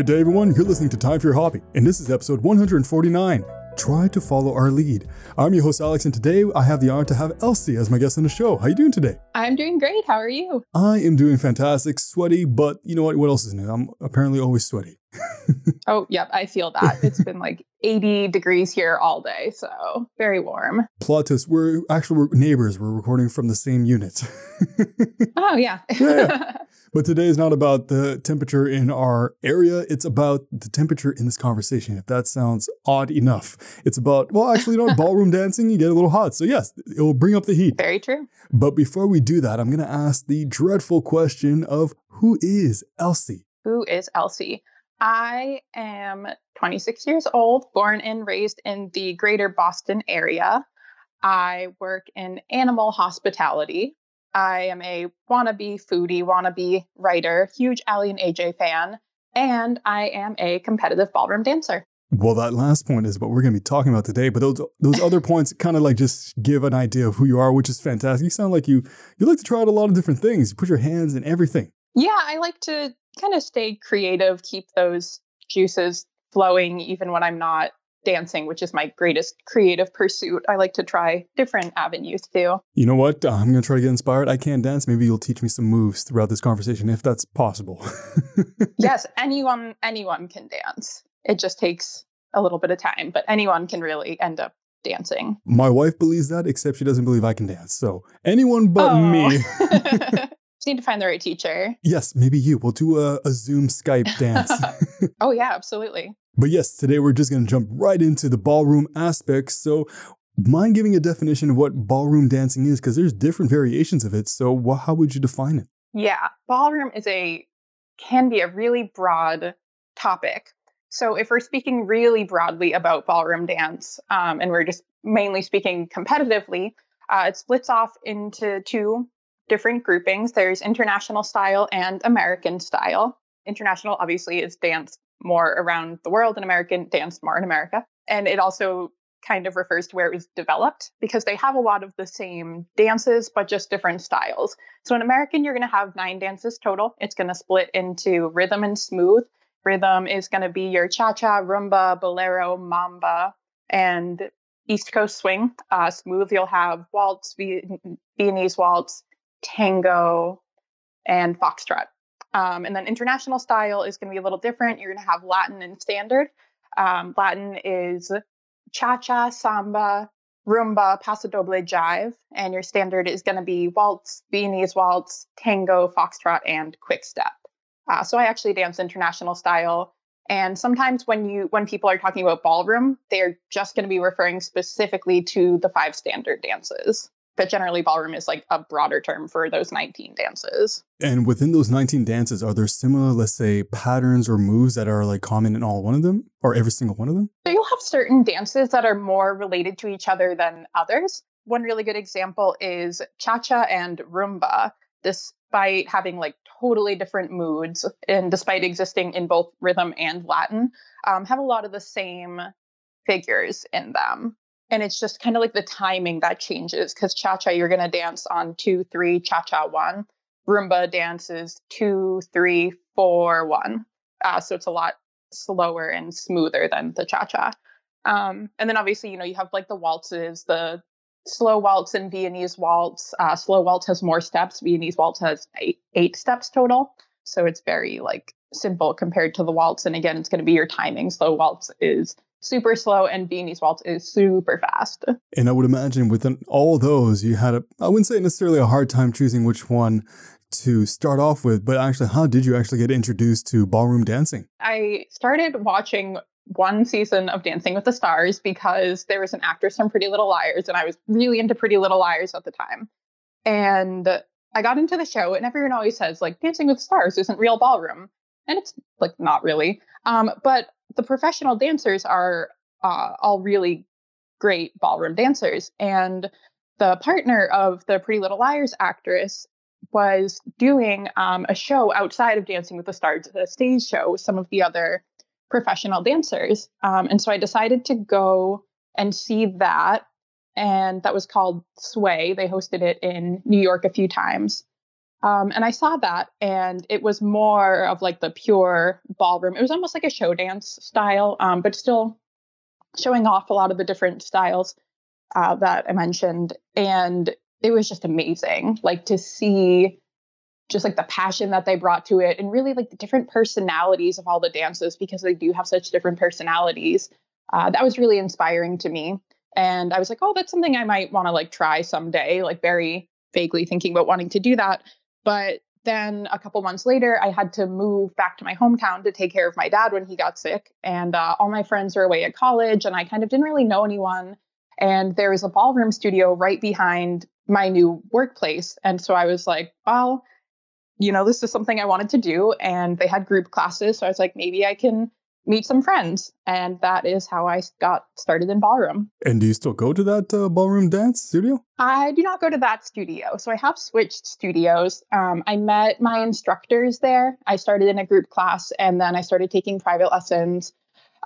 Good day, everyone. You're listening to Time for Your Hobby, and this is episode 149. Try to follow our lead. I'm your host Alex, and today I have the honor to have Elsie as my guest on the show. How are you doing today? I'm doing great. How are you? I am doing fantastic. Sweaty, but you know what? What else is new? I'm apparently always sweaty. oh, yep, I feel that. It's been like 80 degrees here all day, so very warm. Twist, we're actually we're neighbors. We're recording from the same unit. oh, yeah. yeah. But today is not about the temperature in our area. It's about the temperature in this conversation. If that sounds odd enough, it's about, well, actually, you know, ballroom dancing, you get a little hot. So, yes, it will bring up the heat. Very true. But before we do that, I'm going to ask the dreadful question of who is Elsie? Who is Elsie? I am 26 years old, born and raised in the greater Boston area. I work in animal hospitality. I am a wannabe foodie, wannabe writer, huge Aly and AJ fan, and I am a competitive ballroom dancer. Well, that last point is what we're going to be talking about today. But those those other points kind of like just give an idea of who you are, which is fantastic. You sound like you you like to try out a lot of different things. You put your hands in everything. Yeah, I like to kind of stay creative, keep those juices flowing, even when I'm not dancing, which is my greatest creative pursuit. I like to try different avenues too. You know what? I'm going to try to get inspired. I can't dance. Maybe you'll teach me some moves throughout this conversation if that's possible. yes, anyone anyone can dance. It just takes a little bit of time, but anyone can really end up dancing. My wife believes that, except she doesn't believe I can dance. So anyone but oh. me. Just need to find the right teacher. Yes, maybe you. We'll do a, a Zoom Skype dance. oh, yeah, absolutely. But yes, today we're just going to jump right into the ballroom aspects. So, mind giving a definition of what ballroom dancing is? Because there's different variations of it. So, how would you define it? Yeah, ballroom is a can be a really broad topic. So, if we're speaking really broadly about ballroom dance, um, and we're just mainly speaking competitively, uh, it splits off into two different groupings. There's international style and American style. International obviously is danced more around the world and American danced more in America. And it also kind of refers to where it was developed because they have a lot of the same dances, but just different styles. So in American, you're going to have nine dances total. It's going to split into rhythm and smooth. Rhythm is going to be your cha cha, rumba, bolero, mambo, and East Coast swing. Uh, smooth, you'll have waltz, Viennese waltz, tango, and foxtrot. Um, and then international style is going to be a little different. You're going to have Latin and standard. Um, Latin is cha cha, samba, rumba, paso doble, jive. And your standard is going to be waltz, Viennese waltz, tango, foxtrot, and quick step. Uh, so I actually dance international style. And sometimes when you when people are talking about ballroom, they're just going to be referring specifically to the five standard dances but generally ballroom is like a broader term for those 19 dances. And within those 19 dances, are there similar, let's say, patterns or moves that are like common in all one of them or every single one of them? So you'll have certain dances that are more related to each other than others. One really good example is cha cha and rumba. Despite having like totally different moods and despite existing in both rhythm and Latin, um, have a lot of the same figures in them and it's just kind of like the timing that changes because cha-cha you're going to dance on two three cha-cha one. Rumba dances two three four one. Uh, so it's a lot slower and smoother than the cha-cha. Um, and then obviously you know you have like the waltzes the slow waltz and viennese waltz. Uh, slow waltz has more steps. Viennese waltz has eight, eight steps total. So it's very like simple compared to the waltz. And again it's going to be your timing. Slow waltz is super slow and Viennese waltz is super fast. And I would imagine within all those, you had a, I wouldn't say necessarily a hard time choosing which one to start off with, but actually, how did you actually get introduced to ballroom dancing? I started watching one season of Dancing with the Stars because there was an actress from Pretty Little Liars, and I was really into Pretty Little Liars at the time. And I got into the show, and everyone always says, like, Dancing with the Stars isn't real ballroom. And it's like not really. Um, but the professional dancers are uh, all really great ballroom dancers. And the partner of the Pretty Little Liars actress was doing um, a show outside of Dancing with the Stars, a stage show with some of the other professional dancers. Um, and so I decided to go and see that. And that was called Sway. They hosted it in New York a few times. Um, and I saw that, and it was more of like the pure ballroom. It was almost like a show dance style, um, but still showing off a lot of the different styles uh, that I mentioned. And it was just amazing, like to see just like the passion that they brought to it and really like the different personalities of all the dances because they do have such different personalities. Uh, that was really inspiring to me. And I was like, oh, that's something I might want to like try someday, like very vaguely thinking about wanting to do that. But then a couple months later, I had to move back to my hometown to take care of my dad when he got sick. And uh, all my friends were away at college, and I kind of didn't really know anyone. And there was a ballroom studio right behind my new workplace. And so I was like, well, you know, this is something I wanted to do. And they had group classes. So I was like, maybe I can meet some friends. And that is how I got started in ballroom. And do you still go to that uh, ballroom dance studio? I do not go to that studio. So I have switched studios. Um, I met my instructors there. I started in a group class and then I started taking private lessons.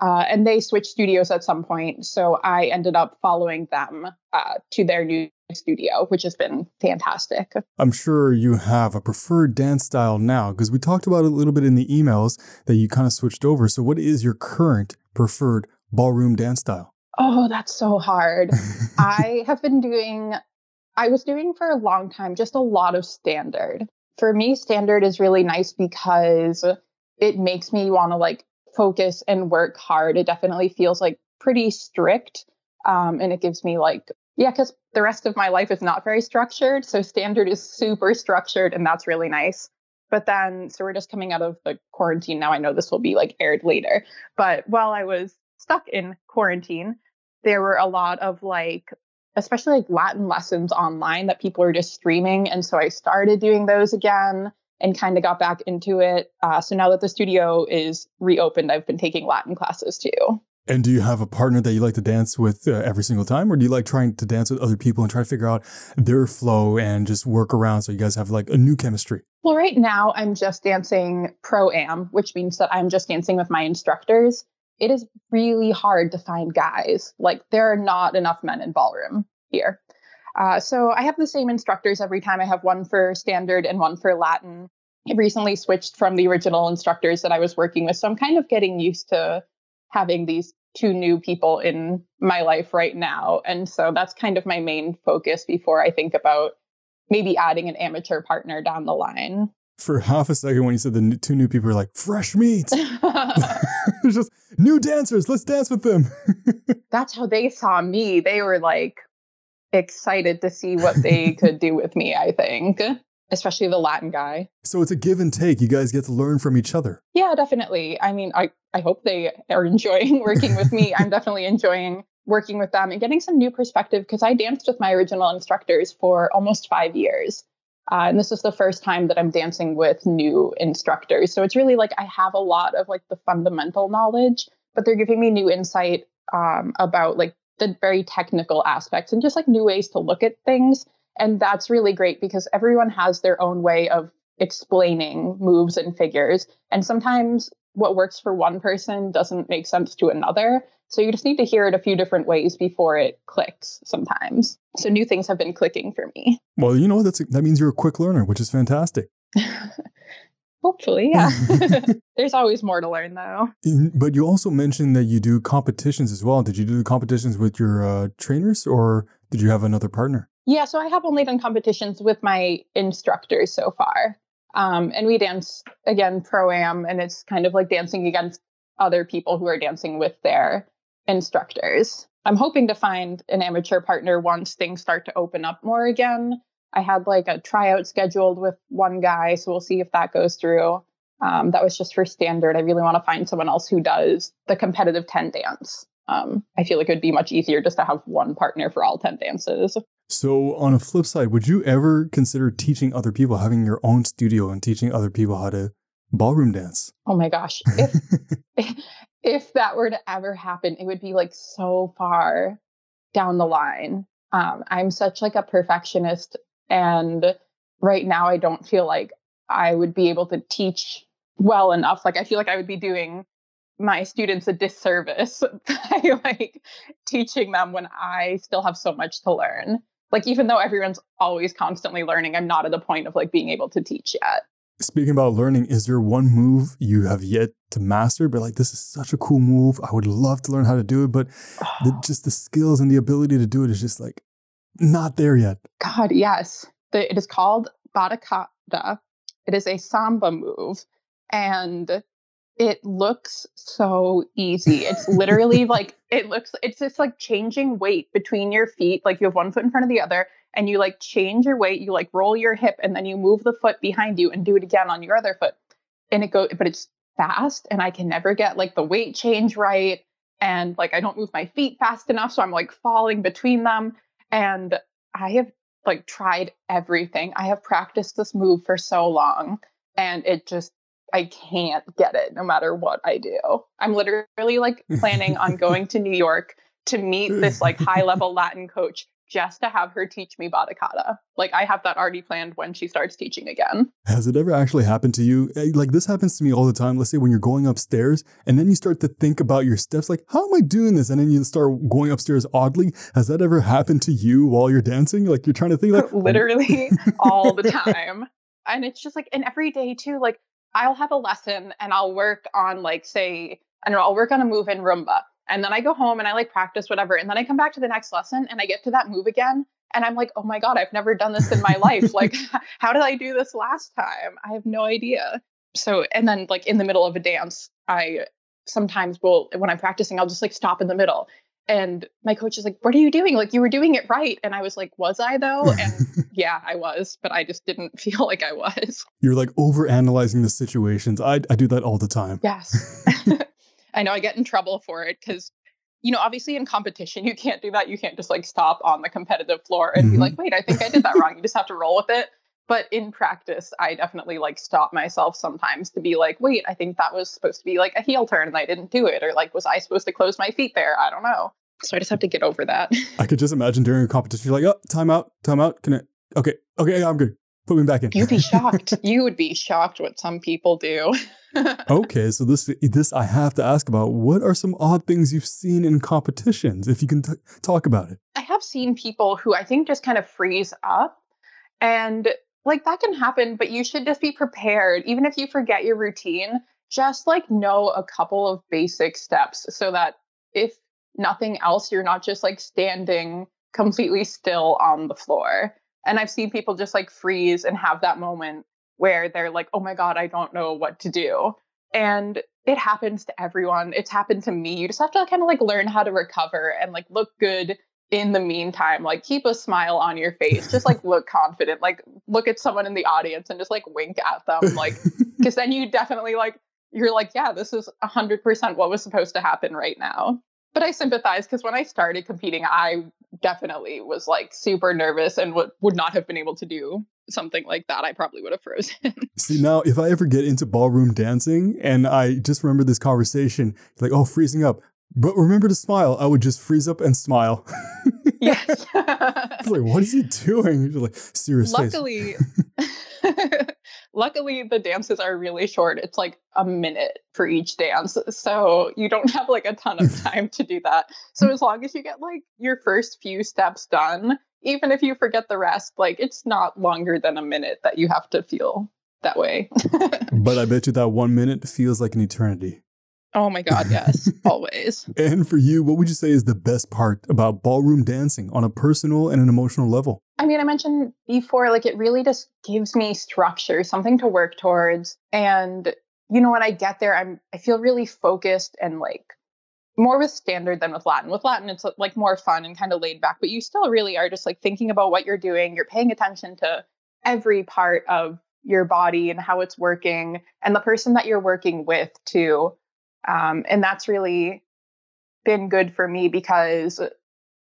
Uh, and they switched studios at some point. So I ended up following them uh, to their new studio, which has been fantastic. I'm sure you have a preferred dance style now because we talked about it a little bit in the emails that you kind of switched over. So, what is your current preferred ballroom dance style? Oh, that's so hard. I have been doing, I was doing for a long time just a lot of standard. For me, standard is really nice because it makes me want to like focus and work hard. It definitely feels like pretty strict. Um, and it gives me like yeah, because the rest of my life is not very structured. So standard is super structured, and that's really nice. But then, so we're just coming out of the quarantine now. I know this will be like aired later. But while I was stuck in quarantine, there were a lot of like, especially like Latin lessons online that people were just streaming. And so I started doing those again and kind of got back into it. Uh, so now that the studio is reopened, I've been taking Latin classes too. And do you have a partner that you like to dance with uh, every single time, or do you like trying to dance with other people and try to figure out their flow and just work around so you guys have like a new chemistry? Well, right now I'm just dancing pro am, which means that I'm just dancing with my instructors. It is really hard to find guys. Like there are not enough men in ballroom here. Uh, so I have the same instructors every time. I have one for standard and one for Latin. I recently switched from the original instructors that I was working with, so I'm kind of getting used to having these two new people in my life right now. And so that's kind of my main focus before I think about maybe adding an amateur partner down the line. For half a second, when you said the two new people are like fresh meat, there's just new dancers. Let's dance with them. that's how they saw me. They were like excited to see what they could do with me, I think especially the Latin guy. So it's a give and take. You guys get to learn from each other. Yeah, definitely. I mean, I, I hope they are enjoying working with me. I'm definitely enjoying working with them and getting some new perspective because I danced with my original instructors for almost five years. Uh, and this is the first time that I'm dancing with new instructors. So it's really like I have a lot of like the fundamental knowledge, but they're giving me new insight um, about like the very technical aspects and just like new ways to look at things and that's really great because everyone has their own way of explaining moves and figures. And sometimes what works for one person doesn't make sense to another. So you just need to hear it a few different ways before it clicks sometimes. So new things have been clicking for me. Well, you know, that's that means you're a quick learner, which is fantastic. Hopefully, yeah. There's always more to learn, though. But you also mentioned that you do competitions as well. Did you do the competitions with your uh, trainers, or did you have another partner? Yeah, so I have only done competitions with my instructors so far. Um, and we dance again pro am, and it's kind of like dancing against other people who are dancing with their instructors. I'm hoping to find an amateur partner once things start to open up more again. I had like a tryout scheduled with one guy, so we'll see if that goes through. Um, that was just for standard. I really want to find someone else who does the competitive 10 dance. Um, I feel like it would be much easier just to have one partner for all 10 dances. So, on a flip side, would you ever consider teaching other people, having your own studio and teaching other people how to ballroom dance? Oh my gosh. If, if that were to ever happen, it would be like so far down the line. Um, I'm such like a perfectionist and right now I don't feel like I would be able to teach well enough. Like I feel like I would be doing my students a disservice by like teaching them when I still have so much to learn like even though everyone's always constantly learning, I'm not at the point of like being able to teach yet. Speaking about learning, is there one move you have yet to master? But like, this is such a cool move. I would love to learn how to do it, but the, just the skills and the ability to do it is just like not there yet. God, yes. The, it is called Batakata. It is a samba move, and it looks so easy. It's literally like it looks. It's just like changing weight between your feet. Like you have one foot in front of the other, and you like change your weight, you like roll your hip and then you move the foot behind you and do it again on your other foot. And it go but it's fast and I can never get like the weight change right and like I don't move my feet fast enough so I'm like falling between them and I have like tried everything. I have practiced this move for so long and it just I can't get it no matter what I do. I'm literally like planning on going to New York to meet this like high level Latin coach just to have her teach me Batakata. Like I have that already planned when she starts teaching again. Has it ever actually happened to you? Eh, like this happens to me all the time. Let's say when you're going upstairs and then you start to think about your steps, like, how am I doing this? And then you start going upstairs oddly. Has that ever happened to you while you're dancing? Like you're trying to think like literally all the time. And it's just like and every day too, like I'll have a lesson and I'll work on like say, I don't know, I'll work on a move in rumba and then I go home and I like practice whatever. And then I come back to the next lesson and I get to that move again. And I'm like, oh my God, I've never done this in my life. Like, how did I do this last time? I have no idea. So, and then like in the middle of a dance, I sometimes will, when I'm practicing, I'll just like stop in the middle. And my coach is like, what are you doing? Like, you were doing it right. And I was like, was I though? And yeah, I was, but I just didn't feel like I was. You're like over analyzing the situations. I, I do that all the time. Yes. I know I get in trouble for it because, you know, obviously in competition, you can't do that. You can't just like stop on the competitive floor and mm-hmm. be like, wait, I think I did that wrong. You just have to roll with it. But in practice, I definitely like stop myself sometimes to be like, wait, I think that was supposed to be like a heel turn and I didn't do it. Or like, was I supposed to close my feet there? I don't know. So I just have to get over that. I could just imagine during a competition, you're like, oh, time out, time out. Can I? Okay, okay, I'm good. Put me back in. You'd be shocked. you would be shocked what some people do. okay, so this this I have to ask about. What are some odd things you've seen in competitions? If you can t- talk about it. I have seen people who I think just kind of freeze up, and like that can happen. But you should just be prepared, even if you forget your routine. Just like know a couple of basic steps so that if nothing else, you're not just like standing completely still on the floor and I've seen people just like freeze and have that moment where they're like, oh my God, I don't know what to do. And it happens to everyone. It's happened to me. You just have to kind of like learn how to recover and like look good in the meantime. Like keep a smile on your face. Just like look confident. Like look at someone in the audience and just like wink at them. Like, because then you definitely like, you're like, yeah, this is 100% what was supposed to happen right now but I sympathize because when I started competing, I definitely was like super nervous and would would not have been able to do something like that. I probably would have frozen. See, now if I ever get into ballroom dancing and I just remember this conversation, like, oh, freezing up, but remember to smile, I would just freeze up and smile. yes. like, what is he doing? You're like, serious Luckily, luckily the dances are really short. It's like a minute for each dance. So you don't have like a ton of time to do that. So as long as you get like your first few steps done, even if you forget the rest, like it's not longer than a minute that you have to feel that way. but I bet you that one minute feels like an eternity. Oh my God, yes, always. And for you, what would you say is the best part about ballroom dancing on a personal and an emotional level? I mean, I mentioned before, like it really just gives me structure, something to work towards. And, you know, when I get there, I'm, I feel really focused and like more with standard than with Latin. With Latin, it's like more fun and kind of laid back, but you still really are just like thinking about what you're doing. You're paying attention to every part of your body and how it's working and the person that you're working with too um, and that's really been good for me because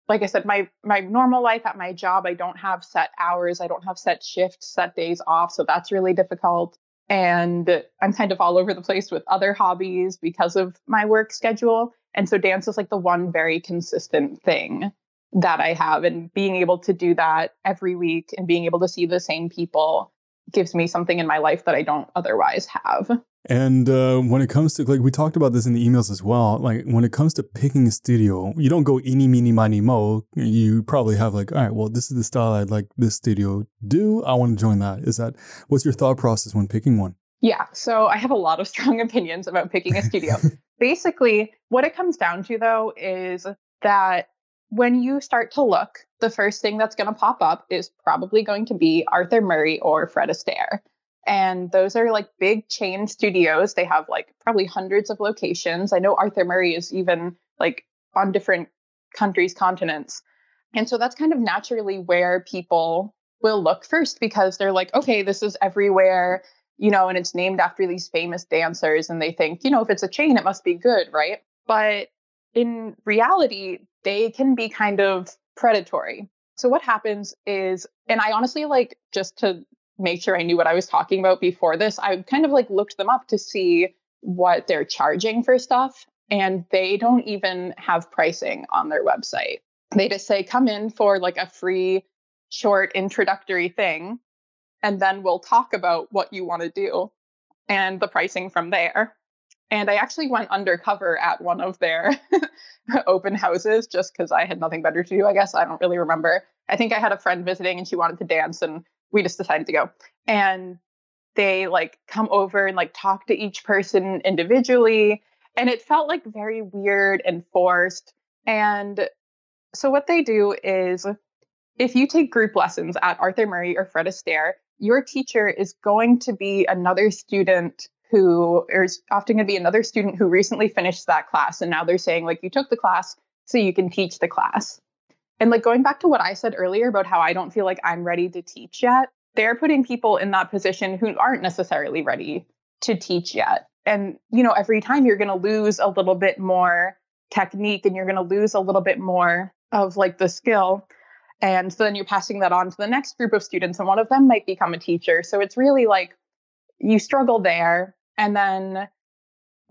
like I said, my my normal life at my job, I don't have set hours, I don't have set shifts, set days off, so that's really difficult. And I'm kind of all over the place with other hobbies because of my work schedule. And so dance is like the one very consistent thing that I have. And being able to do that every week and being able to see the same people gives me something in my life that I don't otherwise have. And uh, when it comes to like we talked about this in the emails as well, like when it comes to picking a studio, you don't go eeny meeny miny mo. You probably have like, all right, well, this is the style I'd like this studio do. I want to join that. Is that what's your thought process when picking one? Yeah, so I have a lot of strong opinions about picking a studio. Basically, what it comes down to though is that when you start to look, the first thing that's going to pop up is probably going to be Arthur Murray or Fred Astaire. And those are like big chain studios. They have like probably hundreds of locations. I know Arthur Murray is even like on different countries, continents. And so that's kind of naturally where people will look first because they're like, okay, this is everywhere, you know, and it's named after these famous dancers. And they think, you know, if it's a chain, it must be good, right? But in reality, they can be kind of predatory. So what happens is, and I honestly like just to make sure I knew what I was talking about before this, I kind of like looked them up to see what they're charging for stuff. And they don't even have pricing on their website. They just say, come in for like a free short introductory thing, and then we'll talk about what you want to do and the pricing from there. And I actually went undercover at one of their open houses just because I had nothing better to do, I guess. I don't really remember. I think I had a friend visiting and she wanted to dance, and we just decided to go. And they like come over and like talk to each person individually. And it felt like very weird and forced. And so what they do is if you take group lessons at Arthur Murray or Fred Astaire, your teacher is going to be another student who is often going to be another student who recently finished that class. And now they're saying, like, you took the class so you can teach the class. And like going back to what I said earlier about how I don't feel like I'm ready to teach yet, they're putting people in that position who aren't necessarily ready to teach yet. And, you know, every time you're going to lose a little bit more technique and you're going to lose a little bit more of like the skill. And so then you're passing that on to the next group of students, and one of them might become a teacher. So it's really like you struggle there. And then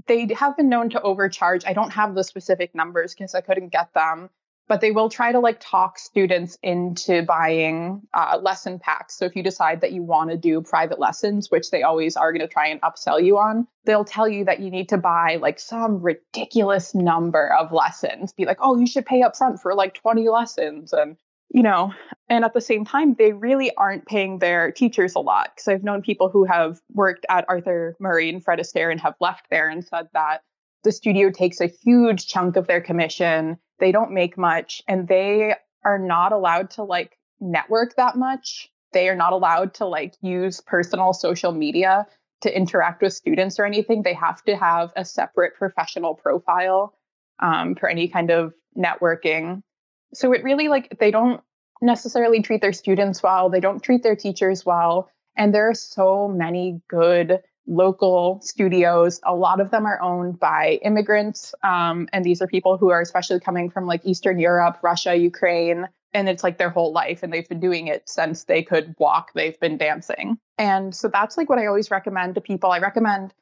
they have been known to overcharge. I don't have the specific numbers because I couldn't get them, but they will try to like talk students into buying uh, lesson packs. So if you decide that you want to do private lessons, which they always are going to try and upsell you on, they'll tell you that you need to buy like some ridiculous number of lessons. Be like, oh, you should pay up front for like 20 lessons. And, you know, and at the same time, they really aren't paying their teachers a lot. Because I've known people who have worked at Arthur Murray and Fred Astaire and have left there and said that the studio takes a huge chunk of their commission they don't make much and they are not allowed to like network that much. They are not allowed to like use personal social media to interact with students or anything. They have to have a separate professional profile um, for any kind of networking. So it really like they don't necessarily treat their students well. They don't treat their teachers well. And there are so many good local studios. A lot of them are owned by immigrants. Um, and these are people who are especially coming from like Eastern Europe, Russia, Ukraine. And it's like their whole life. And they've been doing it since they could walk, they've been dancing. And so that's like what I always recommend to people. I recommend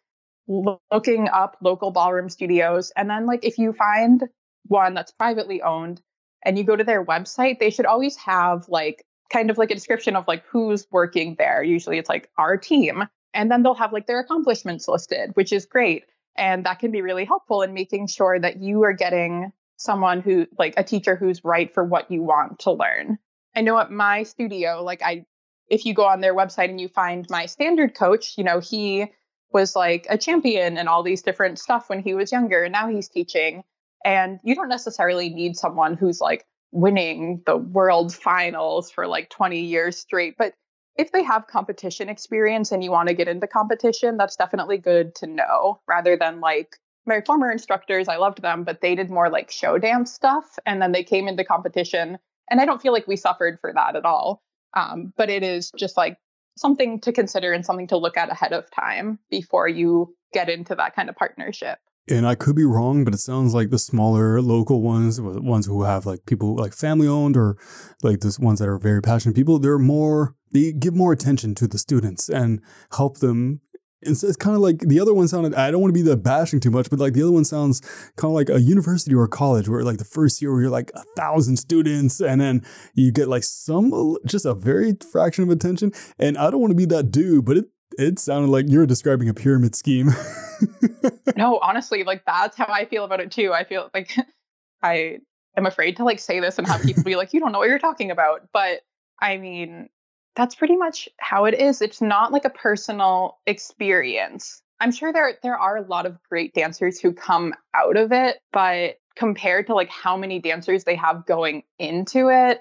looking up local ballroom studios. And then, like, if you find one that's privately owned and you go to their website, they should always have like kind of like a description of like who's working there. Usually it's like our team and then they'll have like their accomplishments listed, which is great. And that can be really helpful in making sure that you are getting someone who, like a teacher who's right for what you want to learn. I know at my studio, like I, if you go on their website and you find my standard coach, you know, he was like a champion and all these different stuff when he was younger. And now he's teaching. And you don't necessarily need someone who's like winning the world finals for like 20 years straight, but if they have competition experience and you want to get into competition, that's definitely good to know rather than like my former instructors, I loved them, but they did more like show dance stuff. And then they came into competition. And I don't feel like we suffered for that at all. Um, but it is just like something to consider and something to look at ahead of time before you get into that kind of partnership and I could be wrong, but it sounds like the smaller local ones, ones who have like people like family owned or like the ones that are very passionate people, they're more, they give more attention to the students and help them. It's, it's kind of like the other one sounded, I don't want to be the bashing too much, but like the other one sounds kind of like a university or a college where like the first year where you're like a thousand students and then you get like some, just a very fraction of attention. And I don't want to be that dude, but it, It sounded like you're describing a pyramid scheme. no, honestly, like that's how I feel about it too. I feel like I am afraid to like say this and have people be like, you don't know what you're talking about. But I mean, that's pretty much how it is. It's not like a personal experience. I'm sure there there are a lot of great dancers who come out of it, but compared to like how many dancers they have going into it,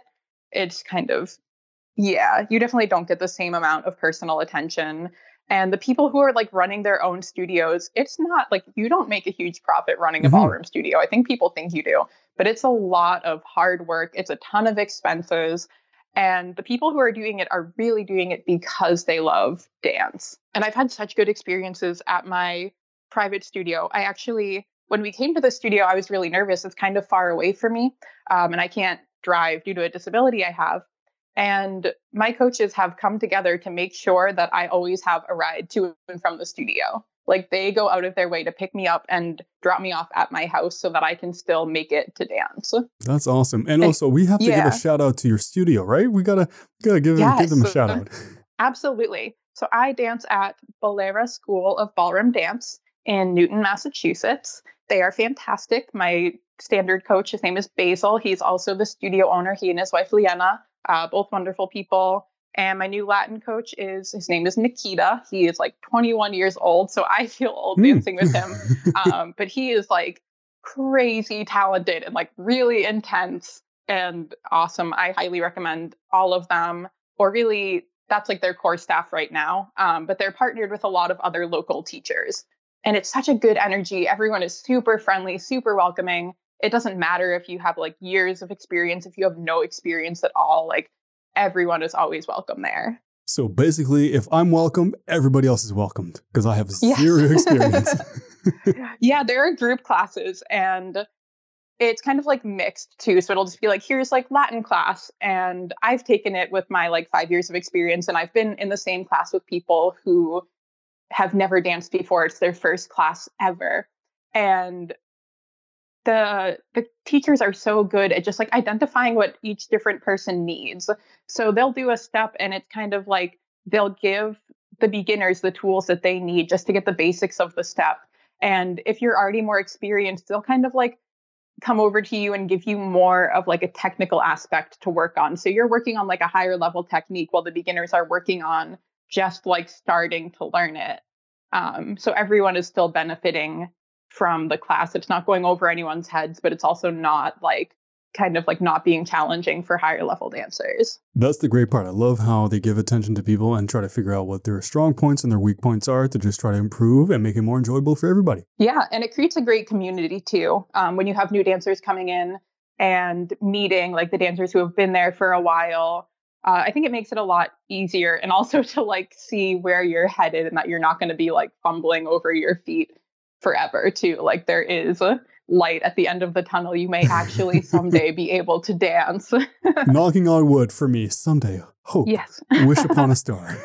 it's kind of yeah, you definitely don't get the same amount of personal attention. And the people who are like running their own studios, it's not like you don't make a huge profit running a mm-hmm. ballroom studio. I think people think you do, but it's a lot of hard work. It's a ton of expenses. And the people who are doing it are really doing it because they love dance. And I've had such good experiences at my private studio. I actually, when we came to the studio, I was really nervous. It's kind of far away from me, um, and I can't drive due to a disability I have. And my coaches have come together to make sure that I always have a ride to and from the studio. Like they go out of their way to pick me up and drop me off at my house so that I can still make it to dance. That's awesome. And eh, also, we have to yeah. give a shout out to your studio, right? We gotta gotta give, give them a shout out. Absolutely. So I dance at Ballera School of Ballroom Dance in Newton, Massachusetts. They are fantastic. My standard coach, his name is Basil. He's also the studio owner. He and his wife Liana, uh, both wonderful people. And my new Latin coach is his name is Nikita. He is like 21 years old, so I feel old mm. dancing with him. Um, but he is like crazy talented and like really intense and awesome. I highly recommend all of them. Or really, that's like their core staff right now. Um, but they're partnered with a lot of other local teachers, and it's such a good energy. Everyone is super friendly, super welcoming. It doesn't matter if you have like years of experience, if you have no experience at all. Like everyone is always welcome there. So basically, if I'm welcome, everybody else is welcomed because I have zero experience. yeah, there are group classes and it's kind of like mixed too. So it'll just be like, here's like Latin class. And I've taken it with my like five years of experience and I've been in the same class with people who have never danced before. It's their first class ever. And the the teachers are so good at just like identifying what each different person needs. So they'll do a step and it's kind of like they'll give the beginners the tools that they need just to get the basics of the step. And if you're already more experienced, they'll kind of like come over to you and give you more of like a technical aspect to work on. So you're working on like a higher level technique while the beginners are working on just like starting to learn it. Um, so everyone is still benefiting from the class. It's not going over anyone's heads, but it's also not like kind of like not being challenging for higher level dancers. That's the great part. I love how they give attention to people and try to figure out what their strong points and their weak points are to just try to improve and make it more enjoyable for everybody. Yeah, and it creates a great community too. Um, when you have new dancers coming in and meeting like the dancers who have been there for a while. Uh, I think it makes it a lot easier and also to like see where you're headed and that you're not going to be like fumbling over your feet forever too. Like there is a light at the end of the tunnel. You may actually someday be able to dance. Knocking on wood for me someday. Hope. Yes. Wish upon a star.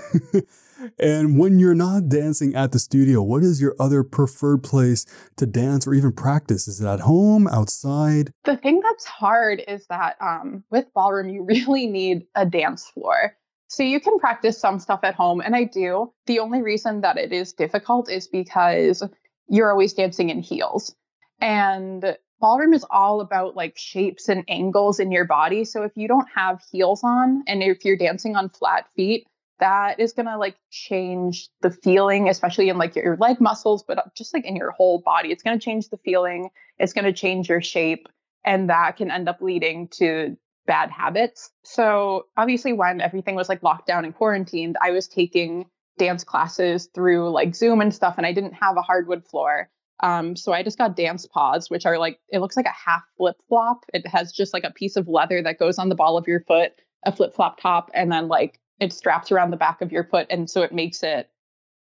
and when you're not dancing at the studio, what is your other preferred place to dance or even practice? Is it at home, outside? The thing that's hard is that um, with ballroom, you really need a dance floor. So you can practice some stuff at home, and I do. The only reason that it is difficult is because you're always dancing in heels. And ballroom is all about like shapes and angles in your body. So if you don't have heels on and if you're dancing on flat feet, that is going to like change the feeling, especially in like your leg muscles, but uh, just like in your whole body. It's going to change the feeling. It's going to change your shape. And that can end up leading to bad habits. So obviously, when everything was like locked down and quarantined, I was taking dance classes through like Zoom and stuff, and I didn't have a hardwood floor. Um, so I just got dance paws, which are like it looks like a half flip flop. It has just like a piece of leather that goes on the ball of your foot, a flip flop top, and then like it straps around the back of your foot, and so it makes it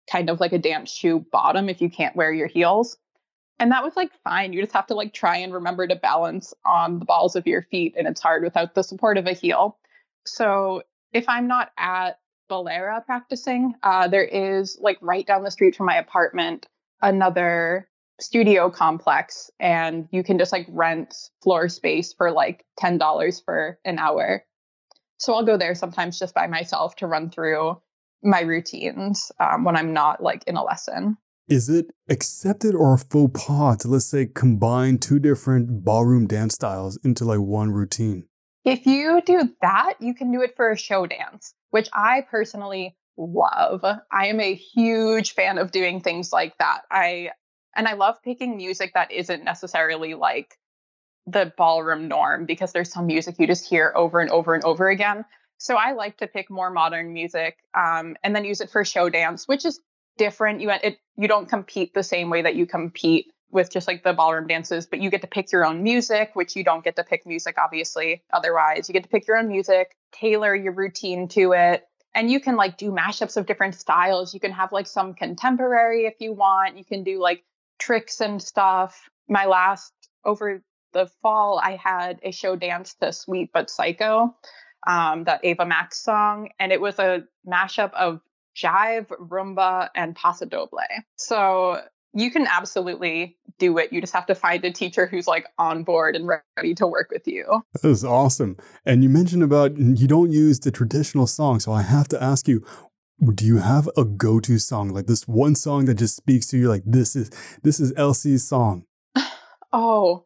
kind of like a dance shoe bottom if you can't wear your heels. And that was like fine. You just have to like try and remember to balance on the balls of your feet, and it's hard without the support of a heel. So if I'm not at Ballera practicing. Uh, there is like right down the street from my apartment another studio complex, and you can just like rent floor space for like ten dollars for an hour. So I'll go there sometimes just by myself to run through my routines um, when I'm not like in a lesson. Is it accepted or a faux pas to let's say combine two different ballroom dance styles into like one routine? If you do that, you can do it for a show dance, which I personally love. I am a huge fan of doing things like that. I and I love picking music that isn't necessarily like the ballroom norm because there's some music you just hear over and over and over again. So I like to pick more modern music um, and then use it for show dance, which is different. You it you don't compete the same way that you compete with just like the ballroom dances, but you get to pick your own music, which you don't get to pick music obviously otherwise. You get to pick your own music, tailor your routine to it, and you can like do mashups of different styles. You can have like some contemporary if you want. You can do like tricks and stuff. My last over the fall, I had a show dance to Sweet But Psycho, um, that Ava Max song, and it was a mashup of jive, rumba, and paso doble. So you can absolutely do it. You just have to find a teacher who's like on board and ready to work with you. That is awesome. And you mentioned about you don't use the traditional song. So I have to ask you, do you have a go-to song? Like this one song that just speaks to you like this is this is Elsie's song. oh,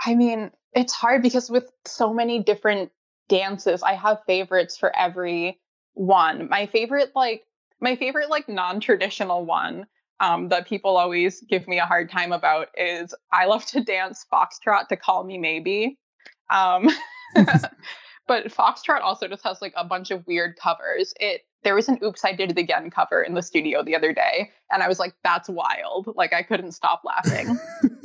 I mean, it's hard because with so many different dances, I have favorites for every one. My favorite like my favorite like non-traditional one um, that people always give me a hard time about is I love to dance foxtrot to Call Me Maybe. Um, but foxtrot also just has like a bunch of weird covers. It there was an "Oops, I Did It Again" cover in the studio the other day, and I was like, "That's wild!" Like I couldn't stop laughing.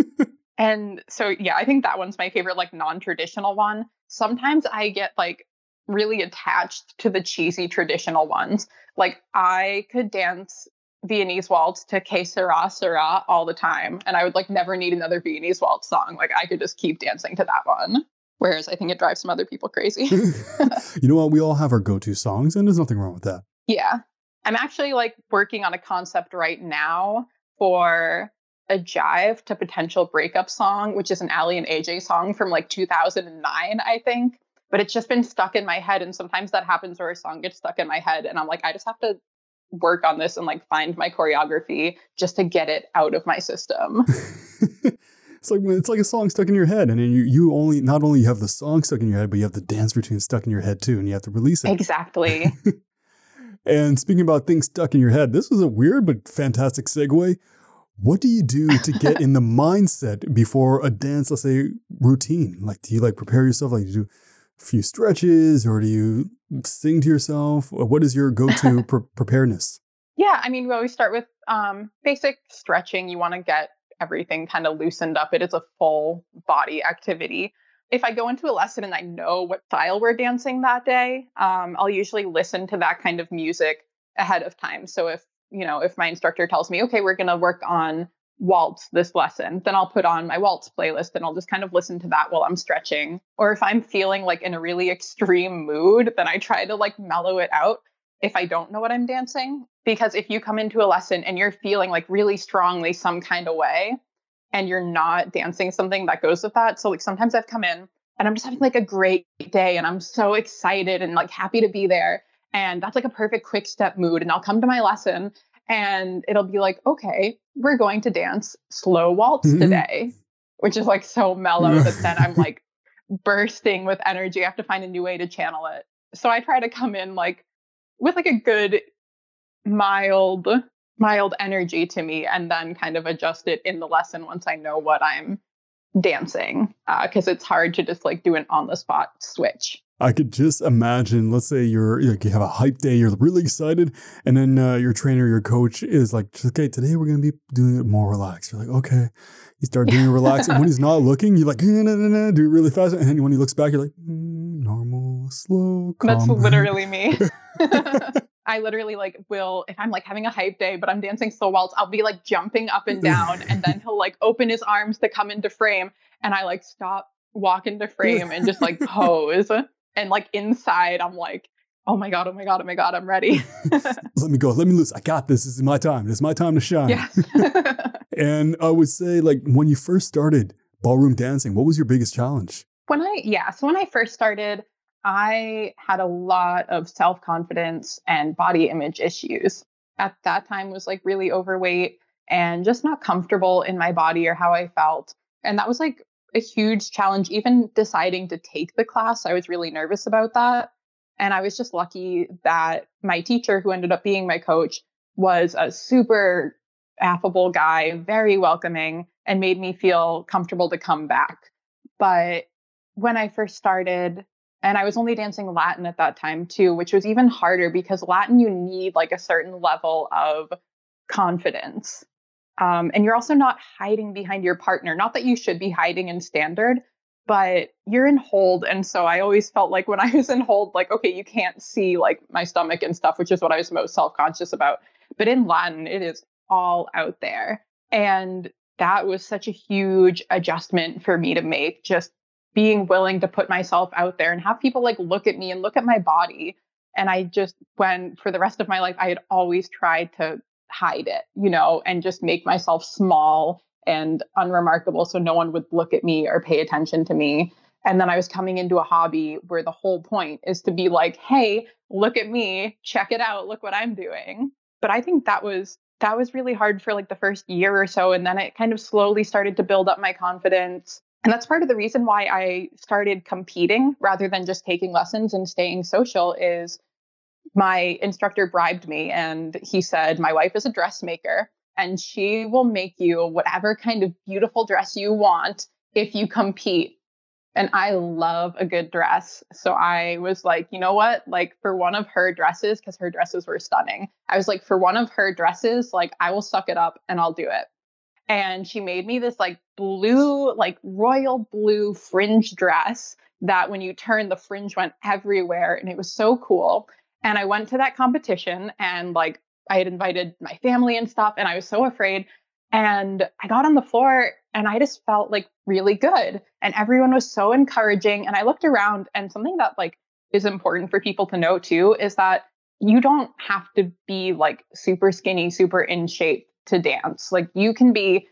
and so yeah, I think that one's my favorite like non-traditional one. Sometimes I get like really attached to the cheesy traditional ones. Like I could dance Viennese waltz to Que Sera Sera all the time. And I would like never need another Viennese waltz song. Like I could just keep dancing to that one. Whereas I think it drives some other people crazy. you know what? We all have our go to songs, and there's nothing wrong with that. Yeah. I'm actually like working on a concept right now for a jive to potential breakup song, which is an Aly and AJ song from like 2009, I think. But it's just been stuck in my head. And sometimes that happens where a song gets stuck in my head. And I'm like, I just have to work on this and like find my choreography just to get it out of my system. it's like it's like a song stuck in your head, and then you you only not only have the song stuck in your head, but you have the dance routine stuck in your head too, and you have to release it exactly. and speaking about things stuck in your head, this was a weird but fantastic segue. What do you do to get in the mindset before a dance, let's say, routine? Like, do you like prepare yourself? Like, you do few stretches, or do you sing to yourself? What is your go-to pre- preparedness? Yeah, I mean, we always start with um, basic stretching. You want to get everything kind of loosened up. It is a full body activity. If I go into a lesson and I know what style we're dancing that day, um, I'll usually listen to that kind of music ahead of time. So if you know, if my instructor tells me, okay, we're going to work on waltz this lesson, then I'll put on my waltz playlist and I'll just kind of listen to that while I'm stretching. Or if I'm feeling like in a really extreme mood, then I try to like mellow it out if I don't know what I'm dancing. Because if you come into a lesson and you're feeling like really strongly some kind of way and you're not dancing something that goes with that. So like sometimes I've come in and I'm just having like a great day and I'm so excited and like happy to be there. And that's like a perfect quick step mood. And I'll come to my lesson and it'll be like, okay, we're going to dance slow waltz mm-hmm. today, which is like so mellow that then I'm like bursting with energy. I have to find a new way to channel it. So I try to come in like with like a good mild mild energy to me and then kind of adjust it in the lesson once I know what I'm dancing because uh, it's hard to just like do an on the spot switch. I could just imagine, let's say you're like you have a hype day, you're really excited, and then uh, your trainer, your coach is like, okay, today we're gonna be doing it more relaxed. You're like, okay. You start doing it relaxed, and when he's not looking, you're like, nah, nah, nah, do it really fast, and then when he looks back, you're like, mm, normal, slow, calm. That's literally me. I literally like will if I'm like having a hype day, but I'm dancing slow waltz, I'll be like jumping up and down, and then he'll like open his arms to come into frame, and I like stop, walk into frame, and just like pose, and like inside I'm like, oh my god, oh my god, oh my god, I'm ready. let me go, let me loose. I got this. This is my time. This is my time to shine. Yes. and I would say like when you first started ballroom dancing, what was your biggest challenge? When I yeah, so when I first started, I had a lot of self confidence and body image issues. At that time was like really overweight and just not comfortable in my body or how I felt. And that was like a huge challenge. Even deciding to take the class, I was really nervous about that. And I was just lucky that my teacher, who ended up being my coach, was a super affable guy, very welcoming, and made me feel comfortable to come back. But when I first started, and I was only dancing Latin at that time too, which was even harder because Latin, you need like a certain level of confidence. Um, and you're also not hiding behind your partner. Not that you should be hiding in standard, but you're in hold. And so I always felt like when I was in hold, like, okay, you can't see like my stomach and stuff, which is what I was most self conscious about. But in Latin, it is all out there. And that was such a huge adjustment for me to make, just being willing to put myself out there and have people like look at me and look at my body. And I just, when for the rest of my life, I had always tried to hide it, you know, and just make myself small and unremarkable so no one would look at me or pay attention to me. And then I was coming into a hobby where the whole point is to be like, hey, look at me, check it out, look what I'm doing. But I think that was that was really hard for like the first year or so and then it kind of slowly started to build up my confidence. And that's part of the reason why I started competing rather than just taking lessons and staying social is my instructor bribed me and he said, My wife is a dressmaker and she will make you whatever kind of beautiful dress you want if you compete. And I love a good dress. So I was like, you know what? Like for one of her dresses, because her dresses were stunning, I was like, for one of her dresses, like I will suck it up and I'll do it. And she made me this like blue, like royal blue fringe dress that when you turn, the fringe went everywhere. And it was so cool. And I went to that competition and like I had invited my family and stuff, and I was so afraid. And I got on the floor and I just felt like really good. And everyone was so encouraging. And I looked around, and something that like is important for people to know too is that you don't have to be like super skinny, super in shape to dance. Like you can be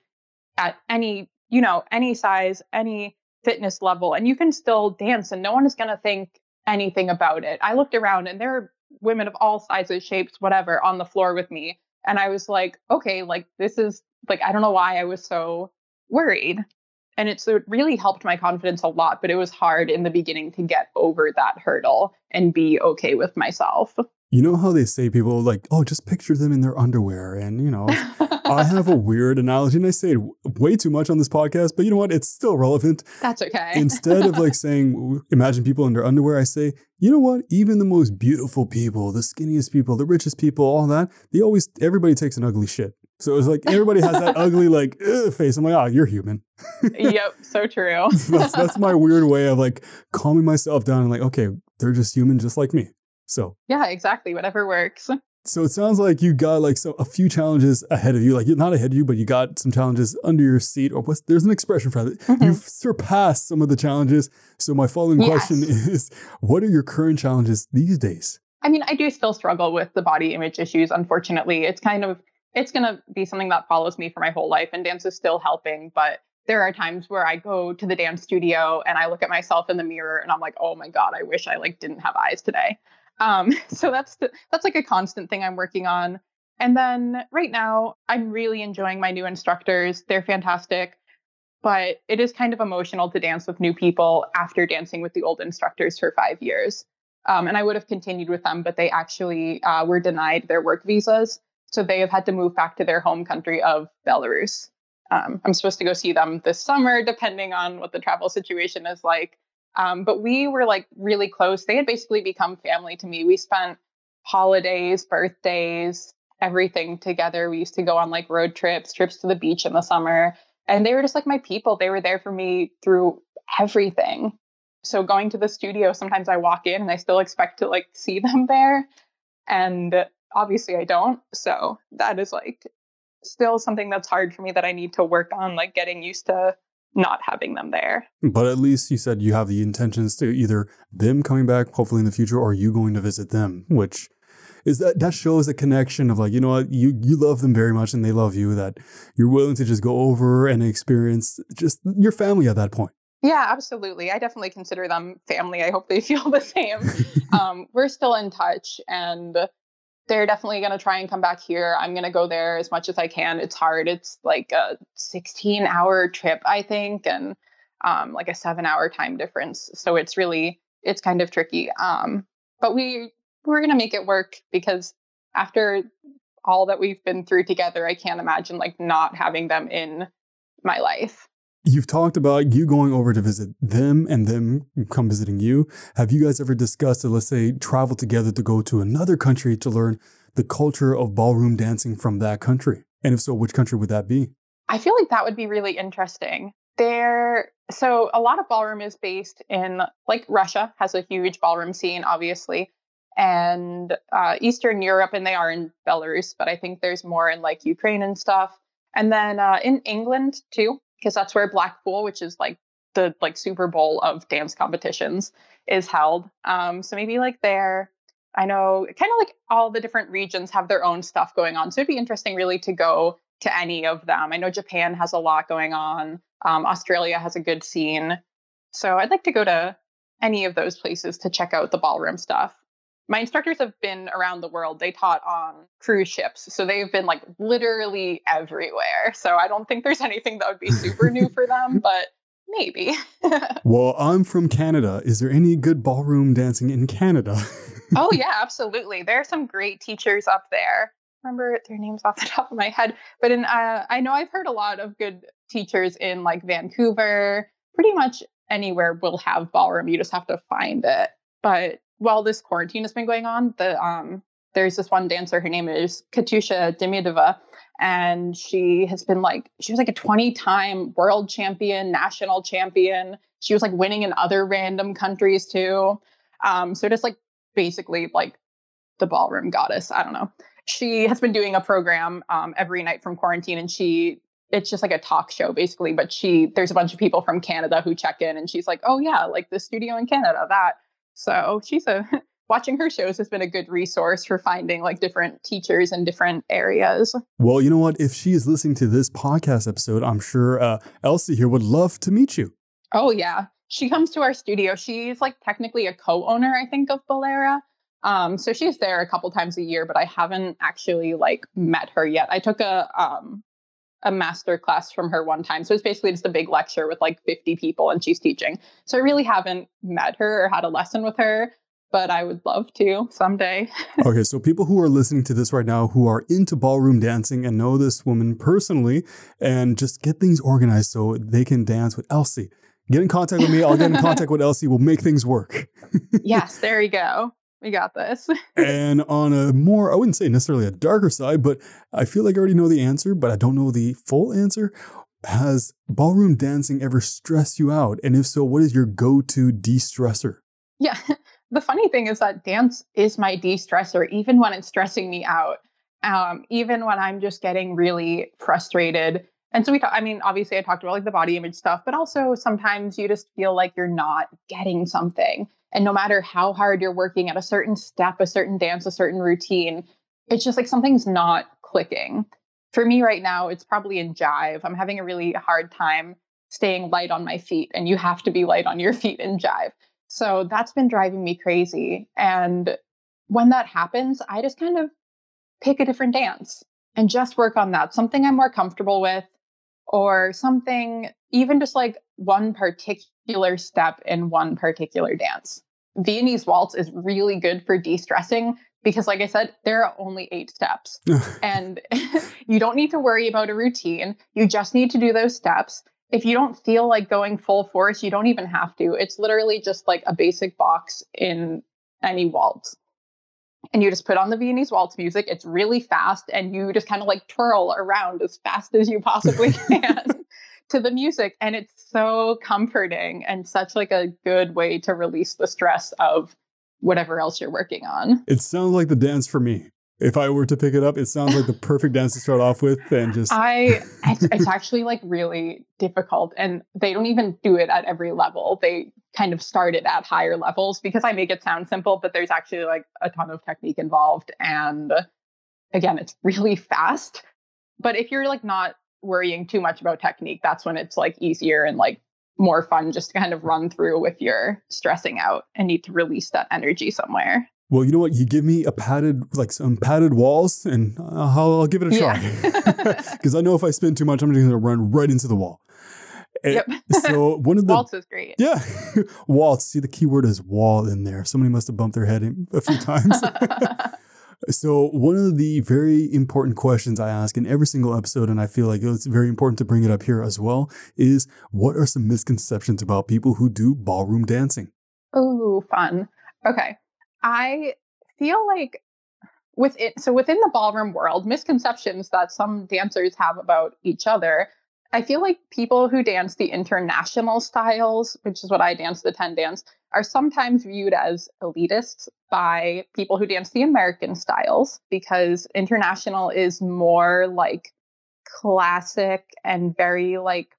at any, you know, any size, any fitness level, and you can still dance, and no one is going to think anything about it. I looked around and there are women of all sizes, shapes, whatever, on the floor with me. And I was like, okay, like this is like, I don't know why I was so worried. And it's it really helped my confidence a lot, but it was hard in the beginning to get over that hurdle and be okay with myself. You know how they say people like, oh, just picture them in their underwear. And, you know, I have a weird analogy and I say it way too much on this podcast, but you know what? It's still relevant. That's okay. Instead of like saying, imagine people in their underwear, I say, you know what? Even the most beautiful people, the skinniest people, the richest people, all that, they always, everybody takes an ugly shit. So it's like everybody has that ugly like face. I'm like, oh, you're human. yep, so true. that's that's my weird way of like calming myself down and like, okay, they're just human, just like me. So yeah, exactly. Whatever works. So it sounds like you got like so a few challenges ahead of you, like not ahead of you, but you got some challenges under your seat, or what's there's an expression for that. Mm-hmm. You've surpassed some of the challenges. So my following yes. question is, what are your current challenges these days? I mean, I do still struggle with the body image issues. Unfortunately, it's kind of it's going to be something that follows me for my whole life, and dance is still helping, but there are times where I go to the dance studio and I look at myself in the mirror and I'm like, oh my God, I wish I like didn't have eyes today. Um, so that's the, that's like a constant thing I'm working on. And then right now, I'm really enjoying my new instructors. They're fantastic, but it is kind of emotional to dance with new people after dancing with the old instructors for five years. Um, and I would have continued with them, but they actually uh, were denied their work visas. So they have had to move back to their home country of Belarus. Um, I'm supposed to go see them this summer, depending on what the travel situation is like. Um, but we were like really close. They had basically become family to me. We spent holidays, birthdays, everything together. We used to go on like road trips, trips to the beach in the summer. And they were just like my people. They were there for me through everything. So going to the studio, sometimes I walk in and I still expect to like see them there. And obviously I don't. So that is like still something that's hard for me that I need to work on, like getting used to not having them there. But at least you said you have the intentions to either them coming back, hopefully in the future, or you going to visit them, which is that that shows a connection of like, you know what, you you love them very much and they love you, that you're willing to just go over and experience just your family at that point. Yeah, absolutely. I definitely consider them family. I hope they feel the same. um, we're still in touch and they're definitely going to try and come back here. I'm going to go there as much as I can. It's hard. It's like a 16 hour trip, I think, and um, like a seven hour time difference. So it's really, it's kind of tricky. Um, but we, we're going to make it work because after all that we've been through together, I can't imagine like not having them in my life. You've talked about you going over to visit them and them come visiting you. Have you guys ever discussed, let's say, travel together to go to another country to learn the culture of ballroom dancing from that country? And if so, which country would that be? I feel like that would be really interesting. There, so a lot of ballroom is based in, like, Russia has a huge ballroom scene, obviously, and uh, Eastern Europe, and they are in Belarus, but I think there's more in like Ukraine and stuff. And then uh, in England too, because that's where Blackpool, which is like the like Super Bowl of dance competitions, is held. Um, so maybe like there. I know kind of like all the different regions have their own stuff going on. So it'd be interesting really to go to any of them. I know Japan has a lot going on. Um, Australia has a good scene. So I'd like to go to any of those places to check out the ballroom stuff. My instructors have been around the world. They taught on cruise ships. So they've been like literally everywhere. So I don't think there's anything that would be super new for them, but maybe. well, I'm from Canada. Is there any good ballroom dancing in Canada? oh, yeah, absolutely. There are some great teachers up there. Remember their names off the top of my head, but in uh, I know I've heard a lot of good teachers in like Vancouver. Pretty much anywhere will have ballroom. You just have to find it. But while this quarantine has been going on, the um there's this one dancer, her name is Katusha Demidova, and she has been like she was like a 20 time world champion, national champion. She was like winning in other random countries too. Um, so just like basically like the ballroom goddess. I don't know. She has been doing a program um, every night from quarantine, and she it's just like a talk show basically. But she there's a bunch of people from Canada who check in, and she's like, oh yeah, like the studio in Canada that so she's a watching her shows has been a good resource for finding like different teachers in different areas. Well, you know what? If she is listening to this podcast episode, I'm sure uh, Elsie here would love to meet you. Oh yeah, she comes to our studio. She's like technically a co-owner, I think, of Bolera. Um, so she's there a couple times a year, but I haven't actually like met her yet. I took a um a master class from her one time. So it's basically just a big lecture with like 50 people and she's teaching. So I really haven't met her or had a lesson with her, but I would love to someday. okay, so people who are listening to this right now who are into ballroom dancing and know this woman personally and just get things organized so they can dance with Elsie. Get in contact with me. I'll get in contact with Elsie. We'll make things work. yes, there you go we got this. and on a more, I wouldn't say necessarily a darker side, but I feel like I already know the answer, but I don't know the full answer. Has ballroom dancing ever stressed you out? And if so, what is your go to de stressor? Yeah. The funny thing is that dance is my de stressor, even when it's stressing me out, um, even when I'm just getting really frustrated. And so we, talk, I mean, obviously, I talked about like the body image stuff, but also sometimes you just feel like you're not getting something. And no matter how hard you're working at a certain step, a certain dance, a certain routine, it's just like something's not clicking. For me right now, it's probably in jive. I'm having a really hard time staying light on my feet, and you have to be light on your feet in jive. So that's been driving me crazy. And when that happens, I just kind of pick a different dance and just work on that, something I'm more comfortable with, or something, even just like one particular step in one particular dance. Viennese waltz is really good for de stressing because, like I said, there are only eight steps. and you don't need to worry about a routine. You just need to do those steps. If you don't feel like going full force, you don't even have to. It's literally just like a basic box in any waltz. And you just put on the Viennese waltz music. It's really fast, and you just kind of like twirl around as fast as you possibly can to the music and it's so comforting and such like a good way to release the stress of whatever else you're working on. It sounds like the dance for me. If I were to pick it up, it sounds like the perfect dance to start off with and just I it's, it's actually like really difficult and they don't even do it at every level. They kind of start it at higher levels because I make it sound simple, but there's actually like a ton of technique involved and again, it's really fast. But if you're like not worrying too much about technique, that's when it's like easier and like more fun just to kind of run through if you're stressing out and need to release that energy somewhere. Well, you know what? You give me a padded, like some padded walls, and uh, I'll, I'll give it a try. Because I know if I spin too much, I'm just going to run right into the wall. And Yep. so one of the Waltz is great. yeah waltz. See, the key word is wall in there. Somebody must have bumped their head a few times. So, one of the very important questions I ask in every single episode, and I feel like it's very important to bring it up here as well, is what are some misconceptions about people who do ballroom dancing? Oh, fun. Okay. I feel like within so within the ballroom world, misconceptions that some dancers have about each other. I feel like people who dance the international styles, which is what I dance the 10 dance, are sometimes viewed as elitists by people who dance the American styles because international is more like classic and very like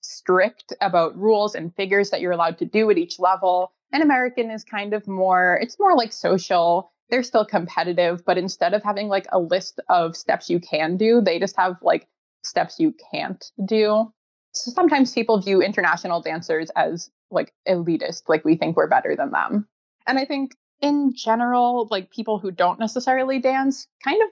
strict about rules and figures that you're allowed to do at each level. And American is kind of more, it's more like social. They're still competitive, but instead of having like a list of steps you can do, they just have like steps you can't do. So sometimes people view international dancers as like elitist, like we think we're better than them. And I think in general, like people who don't necessarily dance, kind of,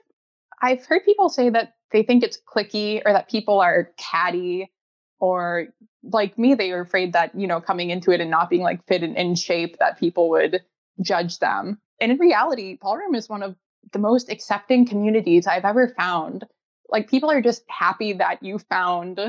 I've heard people say that they think it's clicky or that people are catty or like me, they were afraid that, you know, coming into it and not being like fit and in shape, that people would judge them. And in reality, ballroom is one of the most accepting communities I've ever found. Like people are just happy that you found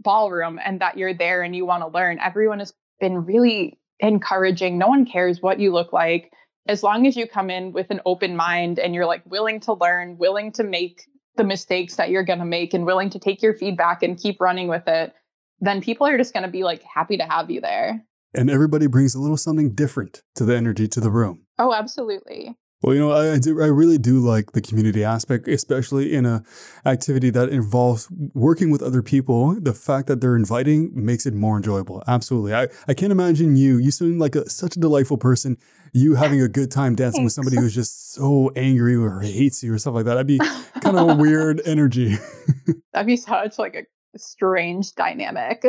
ballroom and that you're there and you want to learn. Everyone has been really encouraging. No one cares what you look like. As long as you come in with an open mind and you're like willing to learn, willing to make the mistakes that you're going to make and willing to take your feedback and keep running with it, then people are just going to be like happy to have you there. And everybody brings a little something different to the energy to the room. Oh, absolutely. Well, you know, I, I, do, I really do like the community aspect, especially in a activity that involves working with other people. The fact that they're inviting makes it more enjoyable. Absolutely. I, I can't imagine you. You seem like a, such a delightful person. You having a good time dancing with somebody who's just so angry or hates you or stuff like that. That'd be kind of a weird energy. That'd be such like a strange dynamic.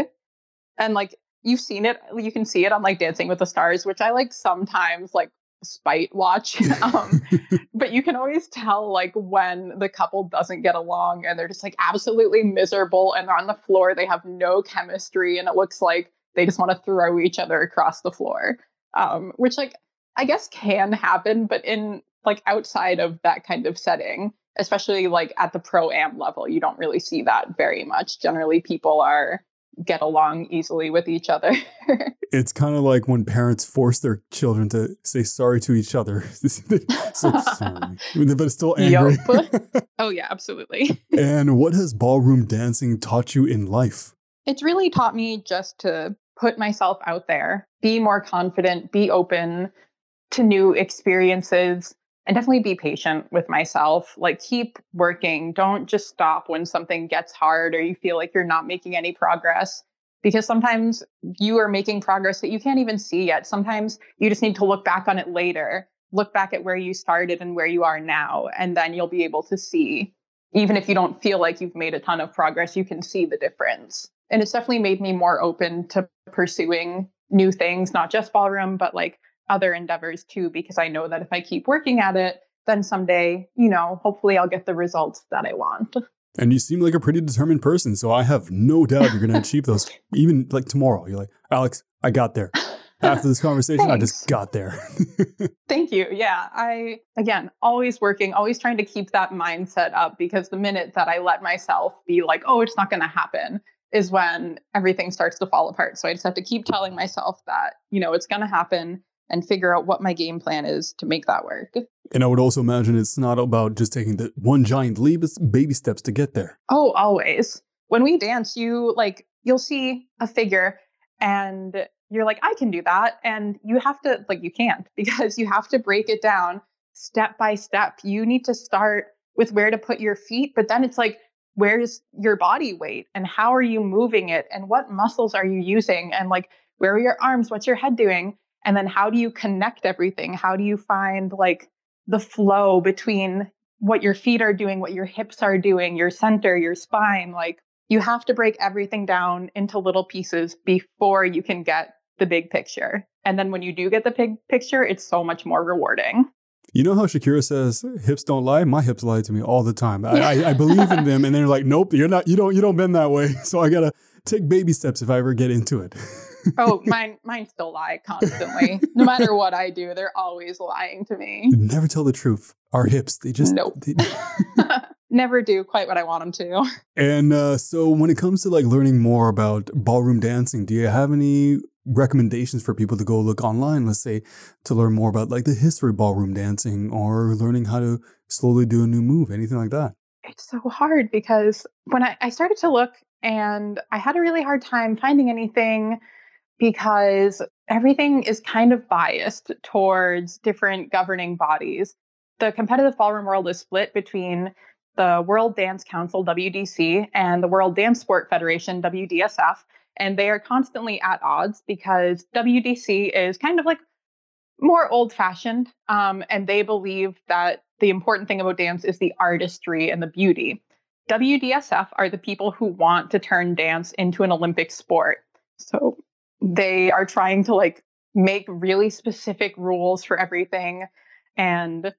And like you've seen it, you can see it on like Dancing with the Stars, which I like sometimes like spite watch. um, but you can always tell like when the couple doesn't get along and they're just like absolutely miserable and they're on the floor. They have no chemistry and it looks like they just want to throw each other across the floor. Um, which like I guess can happen, but in like outside of that kind of setting, especially like at the pro am level, you don't really see that very much. Generally, people are get along easily with each other. it's kind of like when parents force their children to say sorry to each other. so sorry, but it's still angry. Yep. oh yeah, absolutely. and what has ballroom dancing taught you in life? It's really taught me just to put myself out there, be more confident, be open to new experiences, and definitely be patient with myself. Like, keep working. Don't just stop when something gets hard or you feel like you're not making any progress. Because sometimes you are making progress that you can't even see yet. Sometimes you just need to look back on it later, look back at where you started and where you are now, and then you'll be able to see. Even if you don't feel like you've made a ton of progress, you can see the difference. And it's definitely made me more open to pursuing new things, not just ballroom, but like other endeavors too, because I know that if I keep working at it, then someday, you know, hopefully I'll get the results that I want. And you seem like a pretty determined person. So I have no doubt you're going to achieve those, even like tomorrow. You're like, Alex, I got there. After this conversation, I just got there. Thank you. Yeah. I, again, always working, always trying to keep that mindset up because the minute that I let myself be like, oh, it's not going to happen, is when everything starts to fall apart. So I just have to keep telling myself that, you know, it's going to happen and figure out what my game plan is to make that work. And I would also imagine it's not about just taking the one giant leap, it's baby steps to get there. Oh, always. When we dance, you like, you'll see a figure and you're like, I can do that. And you have to, like, you can't because you have to break it down step by step. You need to start with where to put your feet, but then it's like, where's your body weight and how are you moving it and what muscles are you using and like, where are your arms? What's your head doing? And then how do you connect everything? How do you find like the flow between what your feet are doing, what your hips are doing, your center, your spine? Like you have to break everything down into little pieces before you can get the big picture. And then when you do get the big picture, it's so much more rewarding. You know how Shakira says hips don't lie? My hips lie to me all the time. I, I, I believe in them, and they're like, nope, you're not. You don't. You don't bend that way. So I gotta take baby steps if I ever get into it. oh, mine, mine still lie constantly. no matter what I do, they're always lying to me. Never tell the truth. Our hips, they just nope. They, Never do quite what I want them to. And uh, so, when it comes to like learning more about ballroom dancing, do you have any recommendations for people to go look online, let's say, to learn more about like the history of ballroom dancing or learning how to slowly do a new move, anything like that? It's so hard because when I, I started to look and I had a really hard time finding anything because everything is kind of biased towards different governing bodies. The competitive ballroom world is split between the World Dance Council, WDC, and the World Dance Sport Federation, WDSF and they are constantly at odds because WDC is kind of like more old fashioned, um, and they believe that the important thing about dance is the artistry and the beauty. WDSF are the people who want to turn dance into an Olympic sport. So they are trying to like make really specific rules for everything and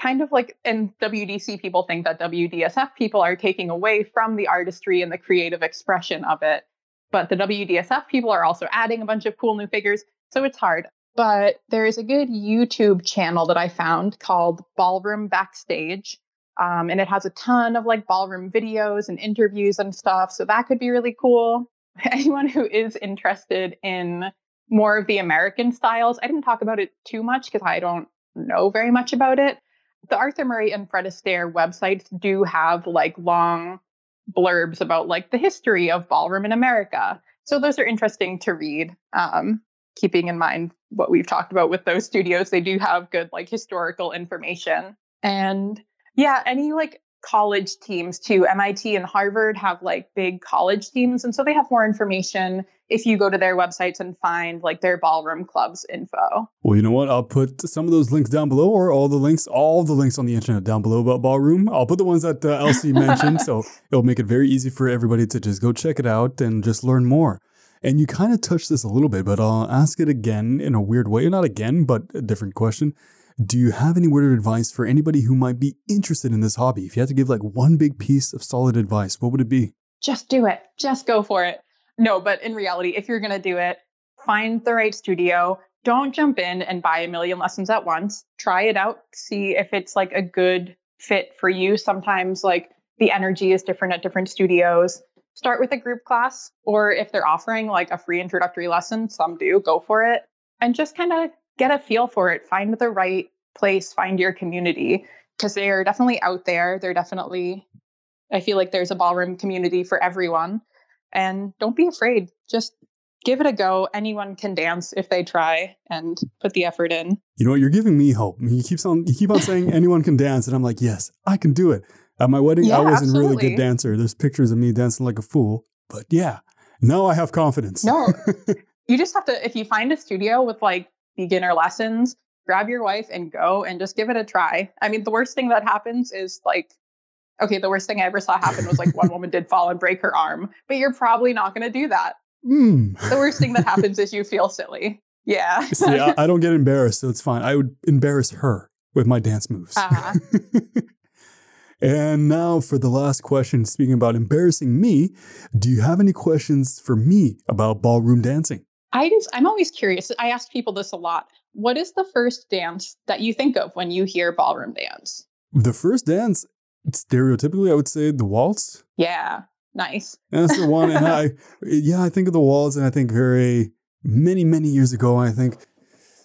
kind of like and WDC people think that WDSF people are taking away from the artistry and the creative expression of it but the WDSF people are also adding a bunch of cool new figures. So it's hard. But there is a good YouTube channel that I found called Ballroom Backstage. Um, and it has a ton of like ballroom videos and interviews and stuff. So that could be really cool. Anyone who is interested in more of the American styles, I didn't talk about it too much because I don't know very much about it. The Arthur Murray and Fred Astaire websites do have like long blurbs about like the history of ballroom in America. So those are interesting to read. Um, keeping in mind what we've talked about with those studios, they do have good like historical information. And yeah, any like college teams too. MIT and Harvard have like big college teams. And so they have more information if you go to their websites and find like their ballroom clubs info. Well, you know what? I'll put some of those links down below or all the links, all the links on the internet down below about ballroom. I'll put the ones that uh, Elsie mentioned. so it'll make it very easy for everybody to just go check it out and just learn more. And you kind of touched this a little bit, but I'll ask it again in a weird way. Not again, but a different question. Do you have any word of advice for anybody who might be interested in this hobby? If you had to give like one big piece of solid advice, what would it be? Just do it. Just go for it. No, but in reality, if you're going to do it, find the right studio. Don't jump in and buy a million lessons at once. Try it out, see if it's like a good fit for you. Sometimes like the energy is different at different studios. Start with a group class, or if they're offering like a free introductory lesson, some do, go for it. And just kind of get a feel for it, find the right place, find your community because they are definitely out there. They're definitely, I feel like there's a ballroom community for everyone. And don't be afraid. Just give it a go. Anyone can dance if they try and put the effort in. You know what? You're giving me hope. You keep on you keep on saying anyone can dance, and I'm like, yes, I can do it. At my wedding, yeah, I wasn't absolutely. a really good dancer. There's pictures of me dancing like a fool, but yeah, now I have confidence. No, you just have to. If you find a studio with like beginner lessons, grab your wife and go and just give it a try. I mean, the worst thing that happens is like, okay, the worst thing I ever saw happen was like one woman did fall and break her arm, but you're probably not going to do that. Mm. The worst thing that happens is you feel silly. Yeah. See, I, I, don't get embarrassed, so it's fine. I would embarrass her with my dance moves. Uh-huh. and now for the last question, speaking about embarrassing me, do you have any questions for me about ballroom dancing? I just, I'm always curious. I ask people this a lot. What is the first dance that you think of when you hear ballroom dance? The first dance, stereotypically, I would say the waltz. Yeah, nice. And that's the one. and I, yeah, I think of the waltz, and I think very many, many years ago, I think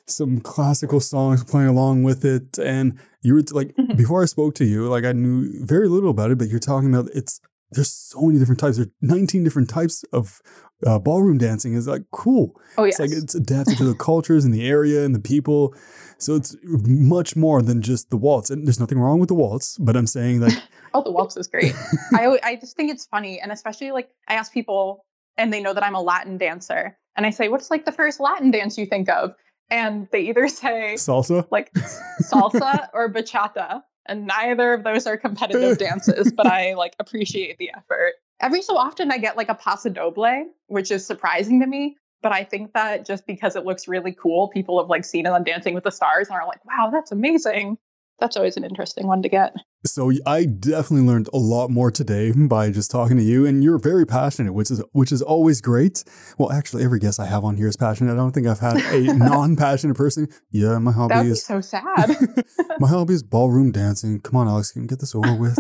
some classical songs playing along with it. And you were like, mm-hmm. before I spoke to you, like I knew very little about it, but you're talking about it's there's so many different types. There's 19 different types of uh, ballroom dancing. Is like cool. Oh yeah, it's like it's adapted to the cultures and the area and the people. So it's much more than just the waltz. And there's nothing wrong with the waltz, but I'm saying like, oh, the waltz is great. I I just think it's funny, and especially like I ask people, and they know that I'm a Latin dancer, and I say, what's like the first Latin dance you think of? And they either say salsa, like salsa, or bachata and neither of those are competitive dances but i like appreciate the effort Every so often I get like a paso doble, which is surprising to me. But I think that just because it looks really cool, people have like seen it on Dancing with the Stars and are like, wow, that's amazing. That's always an interesting one to get. So I definitely learned a lot more today by just talking to you, and you're very passionate, which is which is always great. Well, actually, every guest I have on here is passionate. I don't think I've had a non-passionate person. Yeah, my hobby That would be is so sad. my hobby is ballroom dancing. Come on, Alex, can we get this over with?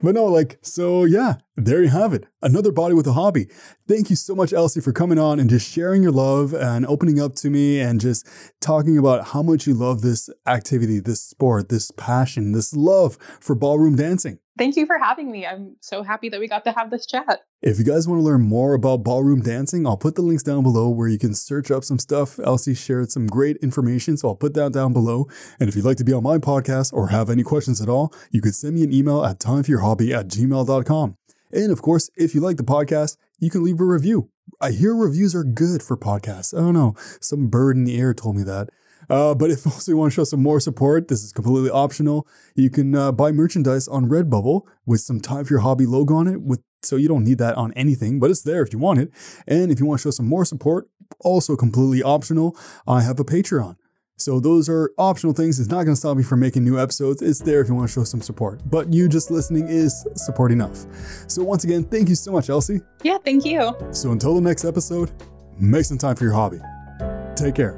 But no, like, so yeah, there you have it. Another body with a hobby. Thank you so much, Elsie, for coming on and just sharing your love and opening up to me and just talking about how much you love this activity, this sport, this passion, this love for ballroom dancing. Thank you for having me. I'm so happy that we got to have this chat. If you guys want to learn more about ballroom dancing, I'll put the links down below where you can search up some stuff. Elsie shared some great information, so I'll put that down below. And if you'd like to be on my podcast or have any questions at all, you could send me an email at timeforyourhobby at gmail.com. And of course, if you like the podcast, you can leave a review. I hear reviews are good for podcasts. I don't know. Some bird in the air told me that. Uh, but if also you want to show some more support, this is completely optional. You can uh, buy merchandise on Redbubble with some Time for Your Hobby logo on it. With so you don't need that on anything, but it's there if you want it. And if you want to show some more support, also completely optional, I have a Patreon. So those are optional things. It's not going to stop me from making new episodes. It's there if you want to show some support. But you just listening is support enough. So once again, thank you so much, Elsie. Yeah, thank you. So until the next episode, make some time for your hobby. Take care.